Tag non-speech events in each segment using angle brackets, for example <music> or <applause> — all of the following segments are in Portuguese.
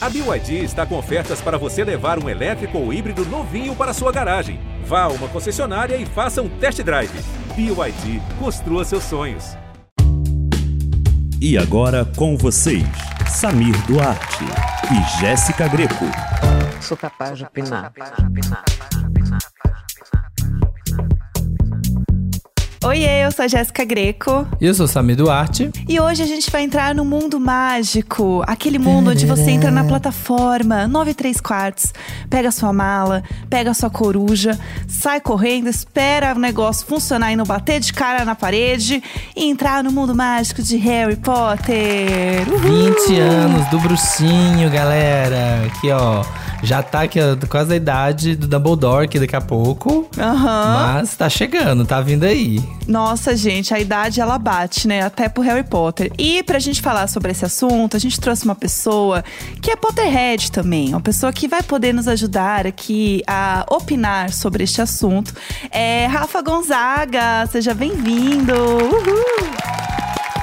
A BYD está com ofertas para você levar um elétrico ou híbrido novinho para sua garagem. Vá a uma concessionária e faça um test drive. BYD, construa seus sonhos. E agora com vocês, Samir Duarte e Jéssica Greco. Sou capaz de opinar. Oiê, eu sou a Jéssica Greco. E eu sou Sami Duarte. E hoje a gente vai entrar no mundo mágico. Aquele mundo onde você entra na plataforma 9 e 3 quartos, pega sua mala, pega sua coruja, sai correndo, espera o negócio funcionar e não bater de cara na parede e entrar no mundo mágico de Harry Potter. Uhul! 20 anos do bruxinho, galera. Aqui, ó. Já tá aqui, ó, quase a idade do Dumbledore aqui daqui a pouco. Aham. Mas tá chegando, tá vindo aí. Nossa, gente, a idade ela bate, né? Até pro Harry Potter. E pra gente falar sobre esse assunto, a gente trouxe uma pessoa que é Potterhead também. Uma pessoa que vai poder nos ajudar aqui a opinar sobre este assunto. É Rafa Gonzaga, seja bem-vindo! Uhul!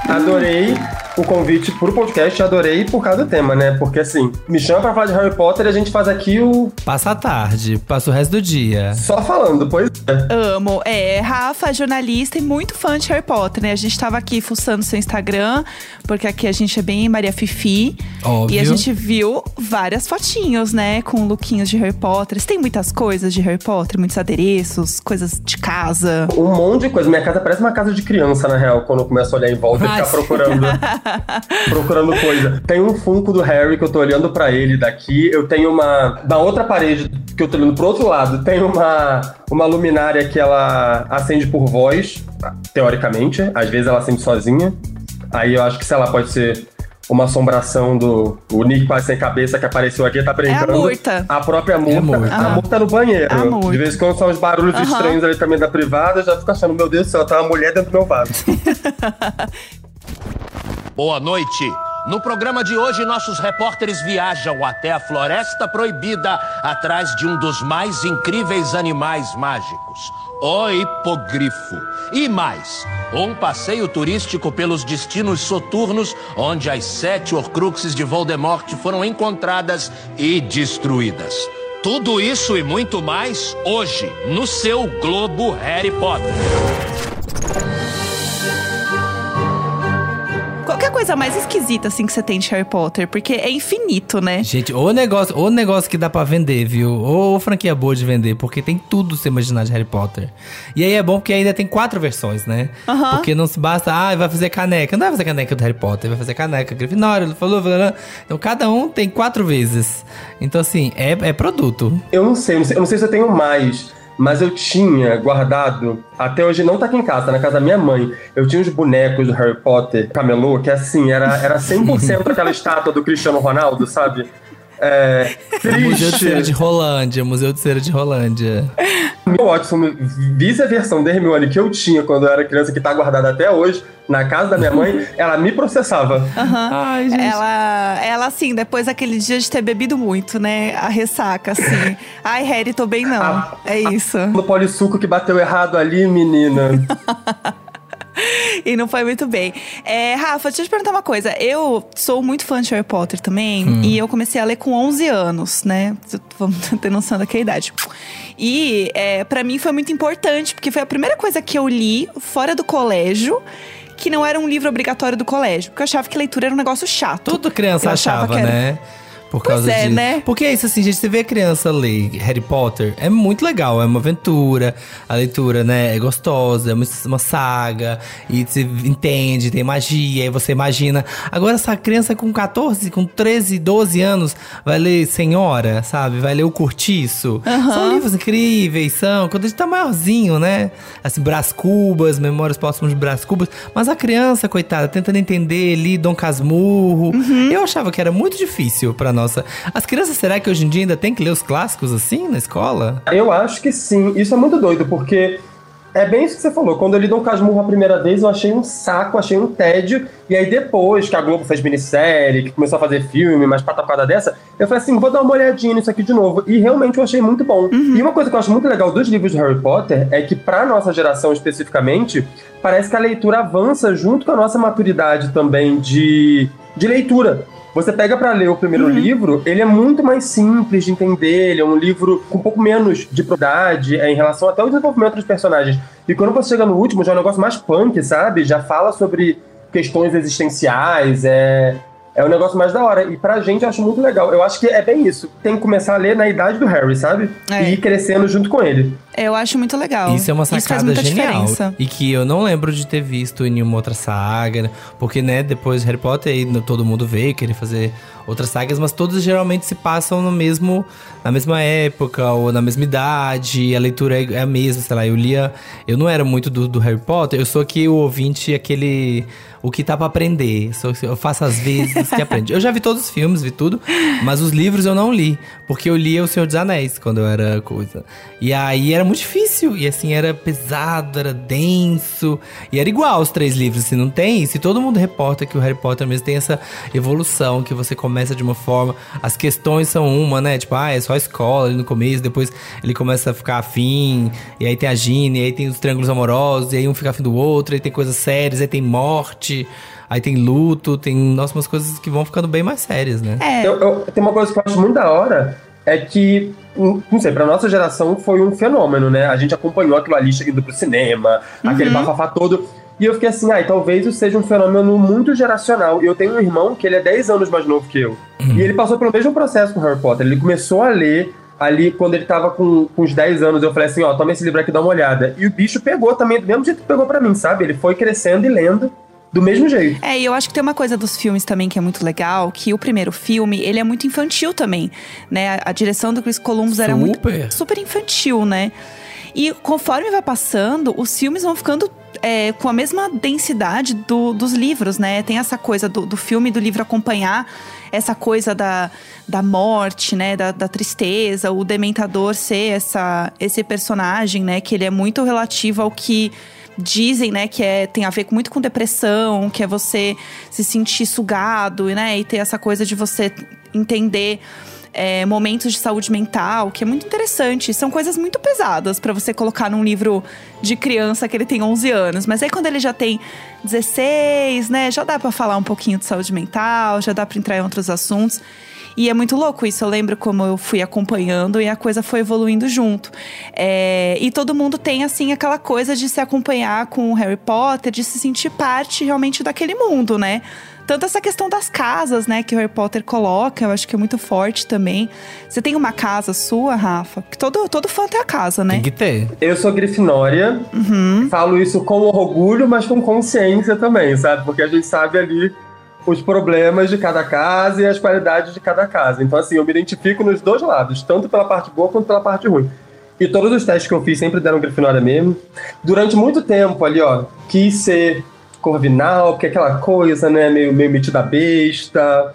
Adorei o convite pro podcast, adorei por causa do tema, né? Porque assim, me chama pra falar de Harry Potter e a gente faz aqui o Passa a tarde, passa o resto do dia. só falando, pois é. Amo. É, Rafa é jornalista e muito fã de Harry Potter, né? A gente tava aqui fuçando seu Instagram, porque aqui a gente é bem Maria Fifi. Óbvio. E a gente viu várias fotinhos, né? Com lookinhos de Harry Potter. Você tem muitas coisas de Harry Potter, muitos adereços, coisas de casa. Um monte de coisa. Minha casa parece uma casa de criança, na real, quando eu começo a olhar em volta e ficar procurando. <laughs> <laughs> procurando coisa. Tem um Funko do Harry que eu tô olhando pra ele daqui. Eu tenho uma. Da outra parede que eu tô olhando pro outro lado, tem uma, uma luminária que ela acende por voz, teoricamente. Às vezes ela acende sozinha. Aí eu acho que, sei lá, pode ser. Uma assombração do o Nick quase sem cabeça que apareceu aqui, tá brincando. murta. A própria murta. murta. A murta no banheiro. A murta. De vez em quando são uns barulhos Aham. estranhos ali também da privada, eu já fico achando, meu Deus do céu, tá uma mulher dentro do meu vaso. <laughs> Boa noite. No programa de hoje, nossos repórteres viajam até a Floresta Proibida atrás de um dos mais incríveis animais mágicos, o hipogrifo. E mais, um passeio turístico pelos destinos soturnos, onde as sete horcruxes de Voldemort foram encontradas e destruídas. Tudo isso e muito mais hoje no seu Globo Harry Potter. Coisa mais esquisita, assim, que você tem de Harry Potter, porque é infinito, né? Gente, o negócio, o negócio que dá pra vender, viu? Ou franquia boa de vender, porque tem tudo você imaginar de Harry Potter. E aí é bom porque ainda tem quatro versões, né? Aham. Porque não se basta, ah, vai fazer caneca. Não vai fazer caneca do Harry Potter, vai fazer caneca Grifinória, ele falou. Então cada um tem quatro vezes. Então assim, é, é produto. Eu não sei, eu não sei, eu não sei se eu tenho mais, mas eu tinha guardado, até hoje não tá aqui em casa, tá na casa da minha mãe. Eu tinha uns bonecos do Harry Potter, camelô, que assim, era, era 100% <laughs> aquela estátua do Cristiano Ronaldo, sabe? É, Museu de Cera de triste. Rolândia, Museu de Cera de Rolândia. Meu Watson, visse a versão da Hermione que eu tinha quando eu era criança, que tá guardada até hoje, na casa da minha mãe, <laughs> ela me processava. Ai, gente. Ela, ela, assim, depois daquele dia de ter bebido muito, né? A ressaca, assim. <laughs> Ai, Harry, tô bem não. Ah, é isso. No polissuco que bateu errado ali, menina. <laughs> <laughs> E não foi muito bem. É, Rafa, deixa eu te perguntar uma coisa. Eu sou muito fã de Harry Potter também. Hum. E eu comecei a ler com 11 anos, né? Vamos <laughs> ter noção daquela idade. E é, para mim foi muito importante, porque foi a primeira coisa que eu li fora do colégio. Que não era um livro obrigatório do colégio. Porque eu achava que leitura era um negócio chato. Tudo criança achava achava, era- né? Por Pois causa é, disso. né? Porque é isso, assim, gente, você vê a criança ler Harry Potter, é muito legal, é uma aventura. A leitura, né, é gostosa, é uma, uma saga, e você entende, tem magia, e você imagina. Agora, essa criança com 14, com 13, 12 anos, vai ler Senhora, sabe? Vai ler O Curtiço. São livros incríveis, são. Quando a gente tá maiorzinho, né? Assim, Brás Cubas, Memórias Próximas de Brás Cubas. Mas a criança, coitada, tentando entender, li Dom Casmurro. Eu achava que era muito difícil pra nossa. As crianças, será que hoje em dia ainda tem que ler os clássicos assim na escola? Eu acho que sim. Isso é muito doido, porque é bem isso que você falou. Quando eu li Dom Casmurro a primeira vez, eu achei um saco, achei um tédio. E aí depois que a Globo fez minissérie, que começou a fazer filme, mais patacada dessa, eu falei assim, vou dar uma olhadinha nisso aqui de novo. E realmente eu achei muito bom. E uma coisa que eu acho muito legal dos livros de Harry Potter é que pra nossa geração especificamente, parece que a leitura avança junto com a nossa maturidade também de, de leitura. Você pega pra ler o primeiro livro, ele é muito mais simples de entender, ele é um livro com um pouco menos de propriedade é, em relação até ao desenvolvimento dos personagens. E quando você chega no último, já é um negócio mais punk, sabe? Já fala sobre questões existenciais, é, é um negócio mais da hora. E pra gente eu acho muito legal. Eu acho que é bem isso. Tem que começar a ler na idade do Harry, sabe? É. E ir crescendo junto com ele. Eu acho muito legal. Isso é uma Isso faz sacada muita genial. diferença. E que eu não lembro de ter visto em nenhuma outra saga. né? Porque, né, depois de Harry Potter, aí no- todo mundo veio querer fazer outras sagas, mas todas geralmente se passam no mesmo, na mesma época ou na mesma idade. A leitura é, é a mesma, sei lá. Eu lia. Eu não era muito do, do Harry Potter, eu sou aqui o ouvinte, aquele. O que tá pra aprender. Eu faço às vezes que aprende. Eu já vi todos os filmes, vi tudo, mas os livros eu não li. Porque eu lia O Senhor dos Anéis quando eu era coisa. E aí era muito difícil. E assim, era pesado, era denso. E era igual os três livros. Se não tem, se todo mundo reporta que o Harry Potter mesmo tem essa evolução, que você começa de uma forma, as questões são uma, né? Tipo, ah, é só a escola ali no começo, depois ele começa a ficar afim, e aí tem a Ginny, e aí tem os triângulos amorosos, e aí um fica afim do outro, aí tem coisas sérias, aí tem morte, aí tem luto, tem, nossa, umas coisas que vão ficando bem mais sérias, né? É, Eu, eu- tem uma coisa que eu acho muito da hora, é que, hum, não sei, pra nossa geração foi um fenômeno, né? A gente acompanhou aquilo ali indo pro cinema, aquele bafafá todo. E eu fiquei assim, ai, talvez isso seja um fenômeno muito geracional. E eu tenho um irmão que ele é 10 anos mais novo que eu. E ele passou pelo mesmo processo com Harry Potter. Ele começou a ler ali quando ele tava com, com uns 10 anos. Eu falei assim, ó, toma esse livro aqui, dá uma olhada. E o bicho pegou também, do mesmo jeito que pegou pra mim, sabe? Ele foi crescendo e lendo do mesmo jeito. É, e eu acho que tem uma coisa dos filmes também que é muito legal, que o primeiro filme, ele é muito infantil também, né? A, direção do Chris Columbus era muito Super. super infantil, né? E conforme vai passando, os filmes vão ficando é, com a mesma densidade do- dos livros, né? Tem essa coisa do, do filme e do livro acompanhar essa coisa da, da morte, né? Da, da tristeza, o Dementador ser essa, esse personagem, né? Que ele é muito relativo ao que dizem, né, que é, tem a ver muito com depressão, que é você se sentir sugado, né, e ter essa coisa de você entender é, momentos de saúde mental, que é muito interessante. São coisas muito pesadas pra você colocar num livro de criança que ele tem 11 anos. Mas aí quando ele já tem 16, né, já dá pra falar um pouquinho de saúde mental, já dá pra entrar em outros assuntos. E é muito louco isso. Eu lembro como eu fui acompanhando e a coisa foi evoluindo junto. É, e todo mundo tem, assim, aquela coisa de se acompanhar com o Harry Potter, de se sentir parte realmente daquele mundo, né? Tanto essa questão das casas, né, que o Harry Potter coloca, eu acho que é muito forte também. Você tem uma casa sua, Rafa? Porque todo, todo fã tem a casa, né? Tem que ter. Eu sou Grifinória, falo isso com orgulho, mas com consciência também, sabe? Porque a gente sabe ali os problemas de cada casa e as qualidades de cada casa. Então, assim, eu me identifico nos dois lados, tanto pela parte boa quanto pela parte ruim. E todos os testes que eu fiz sempre deram Grifinória mesmo. Durante muito tempo ali, ó, quis ser Corvinal, porque é aquela coisa, né, meio, meio metida besta.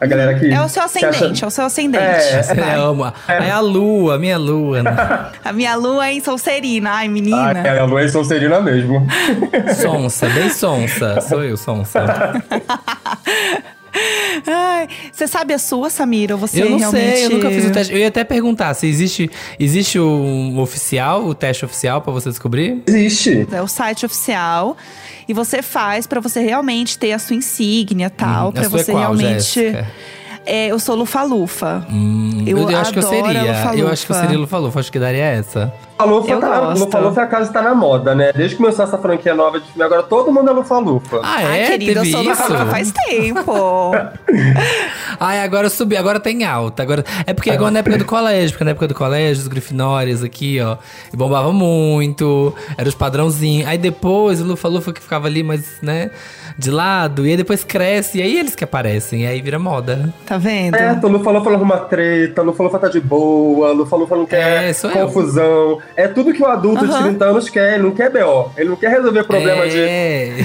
A galera que. É o seu que acha- ascendente, é o seu ascendente. É, Você Vai. ama. É a lua, a minha lua. Né? <laughs> A minha lua é em Solcerina. Ai, menina. Ah, é, a Lua é Sonserina mesmo. sonsa, bem sonsa. Sou eu, sonsa. <laughs> Ai, você sabe a sua, Samira? Ou você eu não realmente... sei, eu nunca fiz o teste. Eu ia até perguntar se existe, existe um oficial, o teste oficial pra você descobrir? Existe. É o site oficial. E você faz pra você realmente ter a sua insígnia e tal. Hum, a pra sua é você qual, realmente. Jéssica? É, eu sou Lufa-Lufa. Hum, Eu eu, acho que eu seria. Lufa-Lufa. Eu acho que eu seria Lufa-Lufa. Acho que daria essa. Lufa, Eu tá, gosto. Lufa Lufa é a casa que tá na moda, né? Desde que começou essa franquia nova de filme, agora todo mundo é Lufa Lufa. Ah, Ai, é? querida, eu Teve sou isso? Lufa-Lufa faz tempo. <laughs> Ai, agora subi, agora tá em alta. Agora, é porque agora na época do colégio, porque na época do colégio, os grifinórias aqui, ó, e bombava muito, era os padrãozinhos. Aí depois o Lufa-Lufa que ficava ali, mas, né, de lado, e aí depois cresce, e aí eles que aparecem, e aí vira moda. Tá vendo? É, então Lufa Lufa arruma treta, Lufa Lufa tá de boa, Lufa Lufa não quer É, sou eu. É tudo que o adulto de Aham. 30 anos quer, ele não quer BO. Ele não quer resolver problema de. é.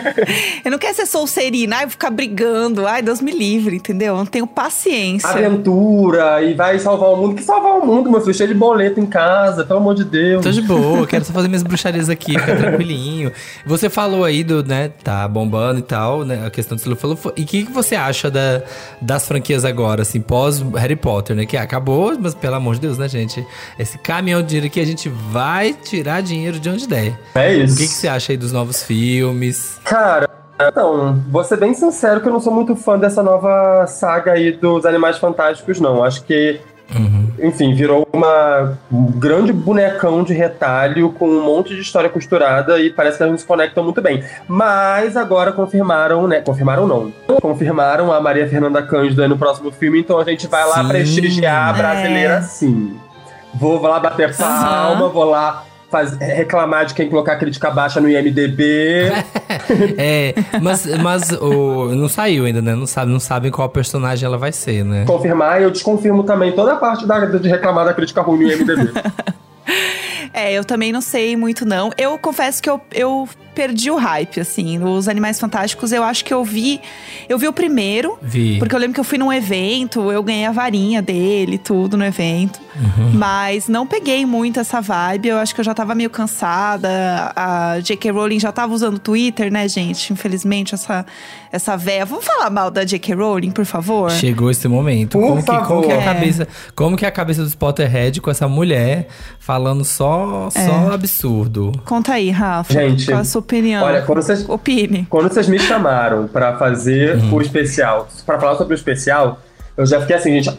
<laughs> Eu não quero ser solcerina, ai, ficar brigando. Ai, Deus me livre, entendeu? Eu não tenho paciência. Aventura e vai salvar o mundo. Que salvar o mundo, meu filho? Cheio de boleto em casa, pelo amor de Deus. Tô de boa, quero só fazer minhas bruxarias aqui, ficar tranquilinho. Você falou aí do, né, tá bombando e tal, né, a questão do Lufa. E o que, que você acha da, das franquias agora, assim, pós Harry Potter, né? Que acabou, mas pelo amor de Deus, né, gente? Esse caminhão de dinheiro aqui, a gente vai tirar dinheiro de onde der. É O isso. que, que você acha aí dos novos filmes? Cara, Então, vou ser bem sincero que eu não sou muito fã dessa nova saga aí dos Animais Fantásticos, não. Acho que, enfim, virou uma um grande bonecão de retalho com um monte de história costurada e parece que elas não se conectam muito bem. Mas agora confirmaram, né? Confirmaram não. Confirmaram a Maria Fernanda Cândido aí no próximo filme, então a gente vai lá Sim, prestigiar a é. brasileira sim. Vou lá bater palma, vou lá faz- reclamar de quem colocar crítica baixa no IMDB. <laughs> É, mas, mas o, não saiu ainda, né? Não, sabe, não sabem qual personagem ela vai ser, né? confirmar e eu desconfirmo também toda a parte da, de reclamar da crítica ruim no IMDB. <laughs> É, eu também não sei muito, não. Eu confesso que eu, eu perdi o hype, assim. Os Animais Fantásticos, eu acho que eu vi. Eu vi o primeiro. Vi. Porque eu lembro que eu fui num evento, eu ganhei a varinha dele, tudo no evento. Uhum. Mas não peguei muito essa vibe. Eu acho que eu já tava meio cansada. A J.K. Rowling já tava usando o Twitter, né, gente? Infelizmente, essa, essa véia. Vamos falar mal da J.K. Rowling, por favor? Chegou esse momento. Por como, que, como que é a favor. cabeça, como que é a cabeça do Potterhead com essa mulher falando só, só absurdo? Conta aí, Rafa. Gente, qual a sua opinião? olha, quando vocês- Opine. Quando vocês me chamaram pra fazer Uhum. o especial, pra falar sobre o especial, eu já fiquei assim, gente.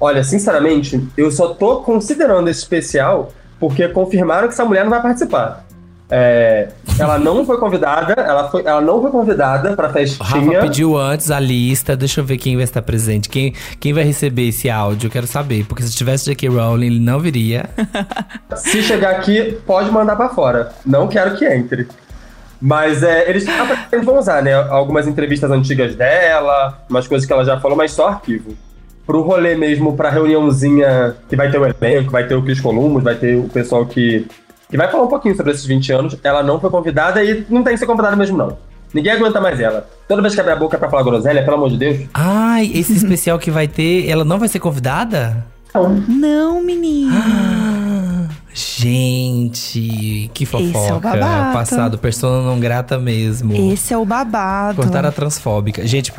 Olha, sinceramente, eu só tô considerando esse especial porque confirmaram que essa mulher não vai participar. É, ela não foi convidada, ela, foi, ela não foi convidada pra O Rafa festinha. pediu antes a lista, deixa eu ver quem vai estar presente. Quem, quem vai receber esse áudio? Eu quero saber. Porque se tivesse J.K. Rowling, ele não viria. <laughs> Se chegar aqui, pode mandar pra fora. Não quero que entre. Mas é, eles vão usar, né? Algumas entrevistas antigas dela, umas coisas que ela já falou, mas só arquivo. Pro rolê mesmo, pra reuniãozinha que vai ter o elenco, vai ter o Chris Columbus, vai ter o pessoal que, que vai falar um pouquinho sobre esses 20 anos. Ela não foi convidada e não tem que ser convidada mesmo, não. Ninguém aguenta mais ela. Toda vez que abre a boca pra falar groselha, pelo amor de Deus. Ai, esse especial que vai ter, ela não vai ser convidada? Não. Não, menino. <gasps> <gasps> Gente, que Esse é o fofoca. babado. Passado, persona não grata mesmo. Esse é o babado. Cortar a transfóbica. Gente,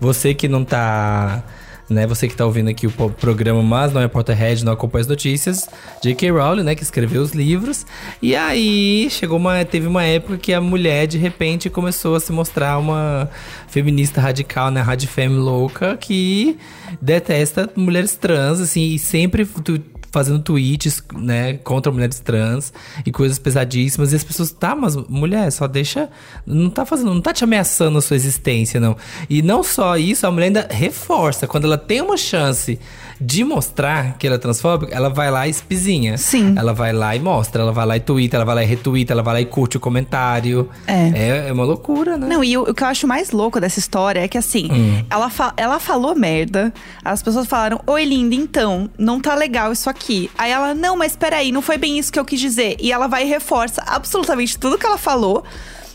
você que não tá. Né, você que tá ouvindo aqui o programa, mas não é Potterhead, não acompanha as notícias. J.K. Rowling, né, que escreveu os livros. E aí, chegou uma, teve uma época que a mulher, de repente, começou a se mostrar uma feminista radical, né, radifem louca, que detesta mulheres trans, assim, e sempre tu- fazendo tweets, né, contra mulheres trans e coisas pesadíssimas. E as pessoas, tá, mas mulher, só deixa. Não tá fazendo, não tá te ameaçando a sua existência, não. E não só isso, a mulher ainda reforça. Quando ela tem uma chance de mostrar que ela é transfóbica, ela vai lá e espizinha. Sim. Ela vai lá e mostra, ela vai lá e twitta, ela vai lá e retweeta, ela vai lá e curte o comentário. É. É, é uma loucura, né? Não, e o, o que eu acho mais louco dessa história é que assim, Hum. ela, fa- ela falou merda, as pessoas falaram, oi linda, então, não tá legal isso aqui. Aí ela, não, mas peraí, não foi bem isso que eu quis dizer. E ela vai e reforça absolutamente tudo que ela falou.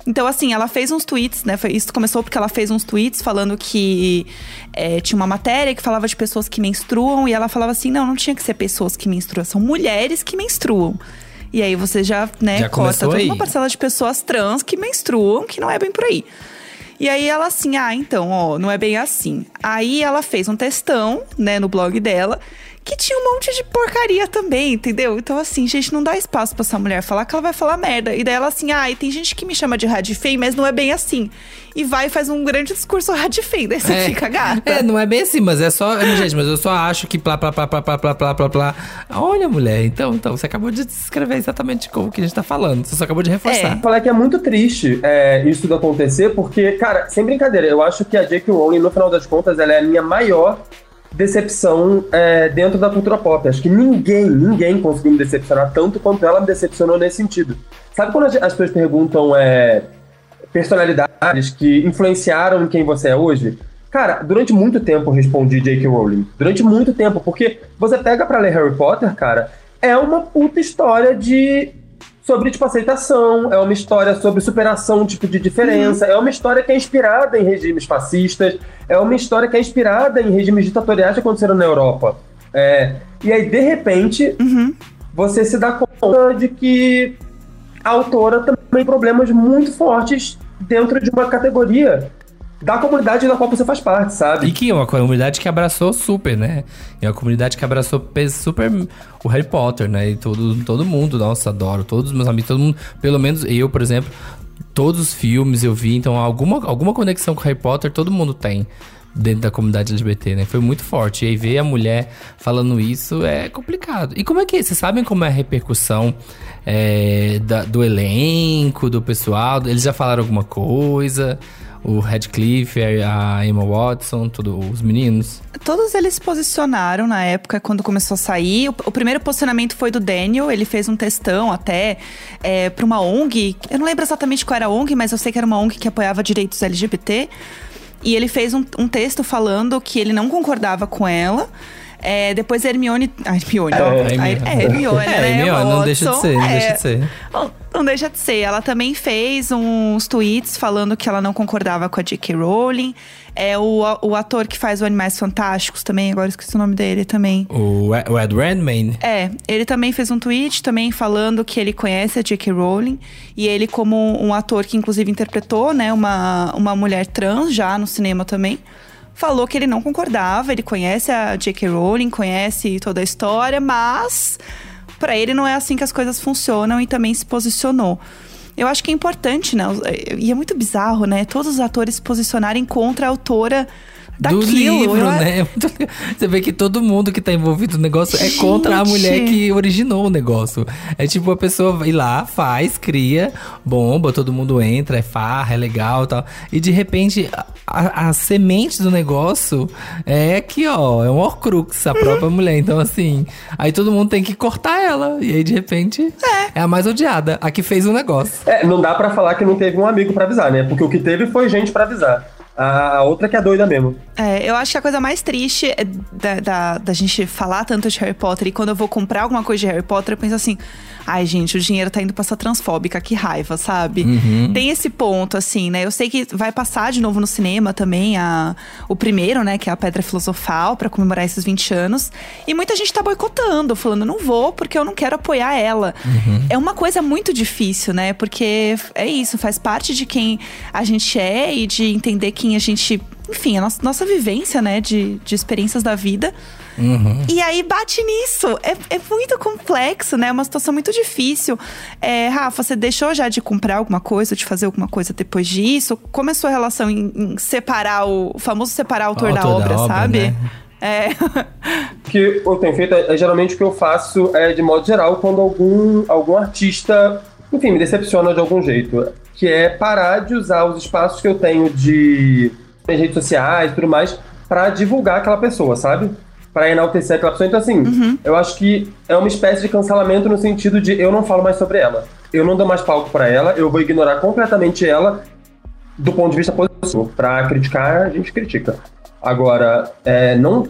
Então, assim, ela fez uns tweets, né? Foi, isso começou porque ela fez uns tweets falando que é, tinha uma matéria que falava de pessoas que menstruam, e ela falava assim: não, não tinha que ser pessoas que menstruam, são mulheres que menstruam. E aí você já, né, Já corta toda aí. uma parcela de pessoas trans que menstruam, que não é bem por aí. E aí ela assim, ah, então, ó, não é bem assim. Aí ela fez um textão, né, no blog dela, que tinha um monte de porcaria também, entendeu? Então, assim, gente, não dá espaço pra essa mulher falar que ela vai falar merda. E daí ela assim, ah, e tem gente que me chama de radifem, mas não é bem assim. E vai e faz um grande discurso <laughs> radifem, daí você fica gata. É, não é bem assim, mas é só. Gente, mas eu só acho que plá, plá, plá, plá, plá, plá, plá, plá, plá. Olha, mulher, então, então, você acabou de descrever exatamente como que a gente tá falando. Você só acabou de reforçar. Falar que é muito triste é, isso tudo acontecer, porque, cara, sem brincadeira, eu acho que a J.K. Rowling, no final das contas, ela é a minha maior decepção é, dentro da cultura pop. Acho que ninguém, ninguém conseguiu me decepcionar tanto quanto ela me decepcionou nesse sentido. Sabe quando as as pessoas perguntam é, personalidades que influenciaram em quem você é hoje? Cara, durante muito tempo eu respondi J.K. Rowling. Durante muito tempo, porque você pega pra ler Harry Potter, cara, é uma puta história de sobre tipo aceitação, é uma história sobre superação tipo de diferença, é uma história que é inspirada em regimes fascistas, é uma história que é inspirada em regimes ditatoriais que aconteceram na Europa. É, e aí de repente você se dá conta de que a autora também tem problemas muito fortes dentro de uma categoria da comunidade da qual você faz parte, sabe? E que é uma comunidade que abraçou super, né? É uma comunidade que abraçou pe- super o Harry Potter, né? E todo, todo mundo, nossa, adoro. Todos os meus amigos, todo mundo, pelo menos eu, por exemplo, todos os filmes eu vi, então alguma, alguma conexão com Harry Potter todo mundo tem dentro da comunidade LGBT, né? Foi muito forte. E aí ver a mulher falando isso é complicado. E como é que vocês sabem como é a repercussão é, da- do elenco, do pessoal? Eles já falaram alguma coisa? O Radcliffe, a Emma Watson, tudo, os meninos? Todos eles se posicionaram na época quando começou a sair. O, o primeiro posicionamento foi do Daniel, ele fez um textão até é, para uma ONG. Eu não lembro exatamente qual era a ONG, mas eu sei que era uma ONG que apoiava direitos LGBT. E ele fez um, um texto falando que ele não concordava com ela. É, depois a Hermione. A Hermione, ó. É, É, Hermione, É, né? Hermione, não deixa de ser, não É. deixa de ser. Não, deixa de ser. Ela também fez uns tweets falando que ela não concordava com a J.K. Rowling. É o, o ator que faz o Animais Fantásticos também, agora esqueci o nome dele também. O, Ed- o Ed Redmayne? É, ele também fez um tweet também falando que ele conhece a J.K. Rowling. E ele, como um ator que inclusive interpretou, né, uma, uma mulher trans já no cinema também, falou que ele não concordava. Ele conhece a J.K. Rowling, conhece toda a história, mas pra ele não é assim que as coisas funcionam e também se posicionou. Eu acho que é importante, né? E é muito bizarro, né? Todos os atores se posicionarem contra a autora daquilo. Do livro, Eu- né? É. Você vê que todo mundo que tá envolvido no negócio é contra a Gente. mulher que originou o negócio. É tipo, a pessoa vai lá, faz, cria, bomba, todo mundo entra, é farra, é legal e tal. E de repente, a, a- a semente do negócio é que, ó, é um horcrux, a própria mulher. Então, assim, aí todo mundo tem que cortar ela. E aí, de repente, é, a mais odiada, a que fez o negócio. É, não dá pra falar que não teve um amigo pra avisar, né? Porque o que teve foi gente pra avisar. A, outra que é doida mesmo. É, eu acho que a coisa mais triste é da, da, da gente falar tanto de Harry Potter e quando eu vou comprar alguma coisa de Harry Potter, eu penso assim: ai, gente, o dinheiro tá indo pra essa transfóbica, que raiva, sabe? Tem esse ponto, assim, né? Eu sei que vai passar de novo no cinema também a, o primeiro, né? Que é a Pedra Filosofal, pra comemorar esses 20 anos. E muita gente tá boicotando, falando: não vou porque eu não quero apoiar ela. É uma coisa muito difícil, né? Porque é isso, faz parte de quem a gente é e de entender quem a gente. Enfim, a nossa, nossa vivência, né? De, de experiências da vida. E aí bate nisso. É, é muito complexo, né? É uma situação muito difícil. É, Rafa, você deixou já de comprar alguma coisa, de fazer alguma coisa depois disso? Como é a sua relação em, em separar o, o famoso separar o autor, O da, autor da obra, obra, sabe? né? É. O que eu tenho feito é, é geralmente o que eu faço é de modo geral quando algum, algum artista, enfim, me decepciona de algum jeito. Que é parar de usar os espaços que eu tenho de nas redes sociais e tudo mais pra divulgar aquela pessoa, sabe? Pra enaltecer aquela pessoa. Então, assim, eu acho que é uma espécie de cancelamento no sentido de eu não falo mais sobre ela. Eu não dou mais palco pra ela, eu vou ignorar completamente ela do ponto de vista positivo. Pra criticar, a gente critica. Agora, é, não.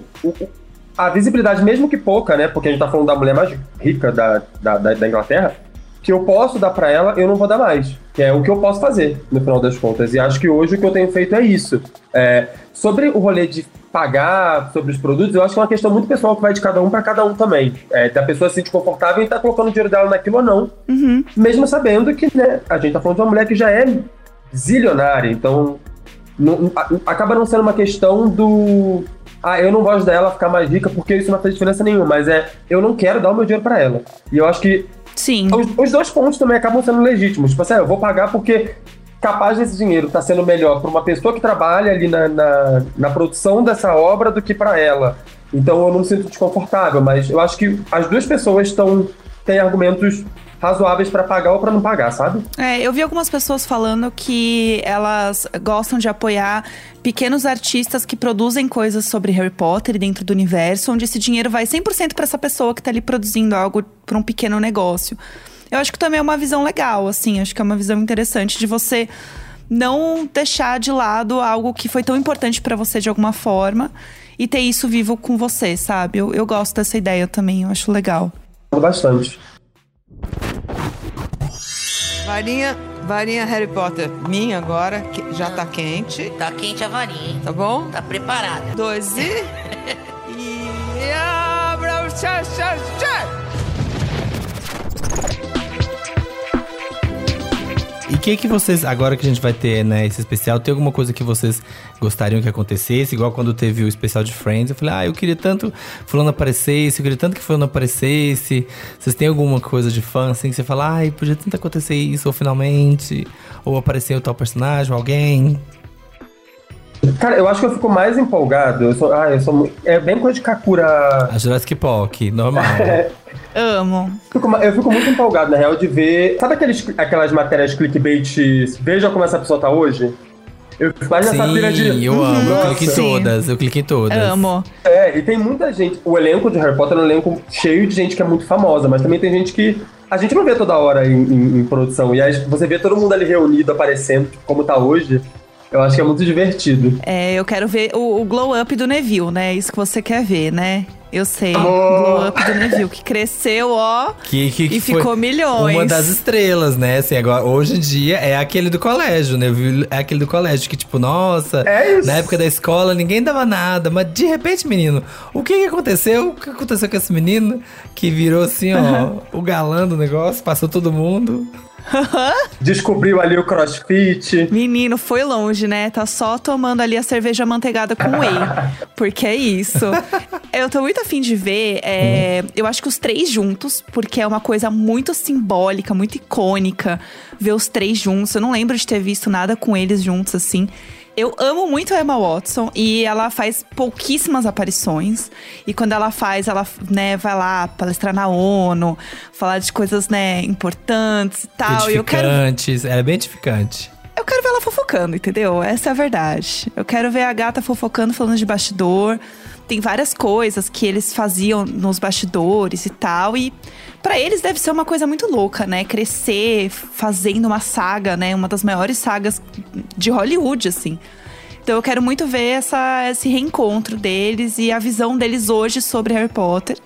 a visibilidade, mesmo que pouca, né? Porque a gente tá falando da mulher mais rica da, da, da, da Inglaterra, que eu posso dar pra ela, eu não vou dar mais. Que é o que eu posso fazer, no final das contas. E acho que hoje o que eu tenho feito é isso. É, sobre o rolê de pagar sobre os produtos, eu acho que é uma questão muito pessoal que vai de cada um pra cada um também. É, da pessoa se sentir confortável em estar colocando o dinheiro dela naquilo ou não. Mesmo sabendo que, né, a gente tá falando de uma mulher que já é zilionária, então não- acaba não sendo uma questão do. Ah, eu não vou ajudar ela a ficar mais rica porque isso não faz diferença nenhuma, mas é eu não quero dar o meu dinheiro pra ela. E eu acho que Sim. os, os dois pontos também acabam sendo legítimos. Tipo assim, ah, eu vou pagar porque capaz desse dinheiro tá sendo melhor pra uma pessoa que trabalha ali na, na, na produção dessa obra do que pra ela. Então eu não me sinto desconfortável, mas eu acho que as duas pessoas estão têm argumentos razoáveis pra pagar ou pra não pagar, sabe? É, eu vi algumas pessoas falando que elas gostam de apoiar pequenos artistas que produzem coisas sobre Harry Potter dentro do universo, onde esse dinheiro vai 100% pra essa pessoa que tá ali produzindo algo para um pequeno negócio. Eu acho que também é uma visão legal, assim, acho que é uma visão interessante de você não deixar de lado algo que foi tão importante pra você de alguma forma e ter isso vivo com você, sabe? Eu, eu gosto dessa ideia também, eu acho legal. Bastante. Varinha, varinha Harry Potter minha agora, que já tá quente, Tá quente a varinha, hein? tá bom? Tá preparada. Dois <laughs> e... e abra o chá, chá, chá. E que que vocês, agora que a gente vai ter, né, esse especial, tem alguma coisa que vocês gostariam que acontecesse? Igual quando teve o especial de Friends, eu falei, ah, eu queria tanto que fulano aparecesse, eu queria tanto que fulano aparecesse. Vocês têm alguma coisa de fã, assim, que você fala, ai, podia tanto acontecer isso, ou finalmente, ou aparecer o tal personagem, ou alguém? Cara, eu acho que eu fico mais empolgado. Eu sou, ah, eu sou, é bem coisa de Kakura. A Jurassic Park, normal. <laughs> Amo. Eu fico muito empolgado, na real, de ver. Sabe aqueles, aquelas matérias clickbait? Veja como essa pessoa tá hoje? Eu fico mais nessa Sim, pira de. eu amo, eu Nossa. clico em Sim. todas, eu clico em todas. Amo. É, e tem muita gente. O elenco de Harry Potter é um elenco cheio de gente que é muito famosa, mas também tem gente que. A gente não vê toda hora em, em- em produção. E aí você vê todo mundo ali reunido, aparecendo, tipo, como tá hoje. Eu acho que é muito divertido. É, eu quero ver o, o glow up do Neville, né? Isso que você quer ver, né? Eu sei. Amor. Glow up do Neville, que cresceu, ó. Que, que, que E foi ficou milhões. Uma das estrelas, né? Assim, agora, hoje em dia é aquele do colégio, né? É aquele do colégio que, tipo, nossa, É isso. na época da escola ninguém dava nada. Mas de repente, menino, o que, que aconteceu? O que aconteceu com esse menino que virou assim, ó, <laughs> o galã do negócio, passou todo mundo. Descobriu ali o crossfit. Menino, foi longe, né? Tá só tomando ali a cerveja manteigada com whey. <laughs> Porque é isso. Eu tô muito afim de ver. é, Eu acho que os três juntos, porque é uma coisa muito simbólica, muito icônica. Ver os três juntos. Eu não lembro de ter visto nada com eles juntos assim. Eu amo muito a Emma Watson e ela faz pouquíssimas aparições. E quando ela faz, ela né, vai lá palestrar na ONU, falar de coisas né, importantes e tal. E eu quero ela é bem edificante. eu quero ver ela fofocando, entendeu? Essa é a verdade. Eu quero ver a gata fofocando, falando de bastidor. Tem várias coisas que eles faziam nos bastidores e tal. E pra eles deve ser uma coisa muito louca, né? Crescer fazendo uma saga, né? Uma das maiores sagas de Hollywood, assim. Então eu quero muito ver essa, esse reencontro deles e a visão deles hoje sobre Harry Potter.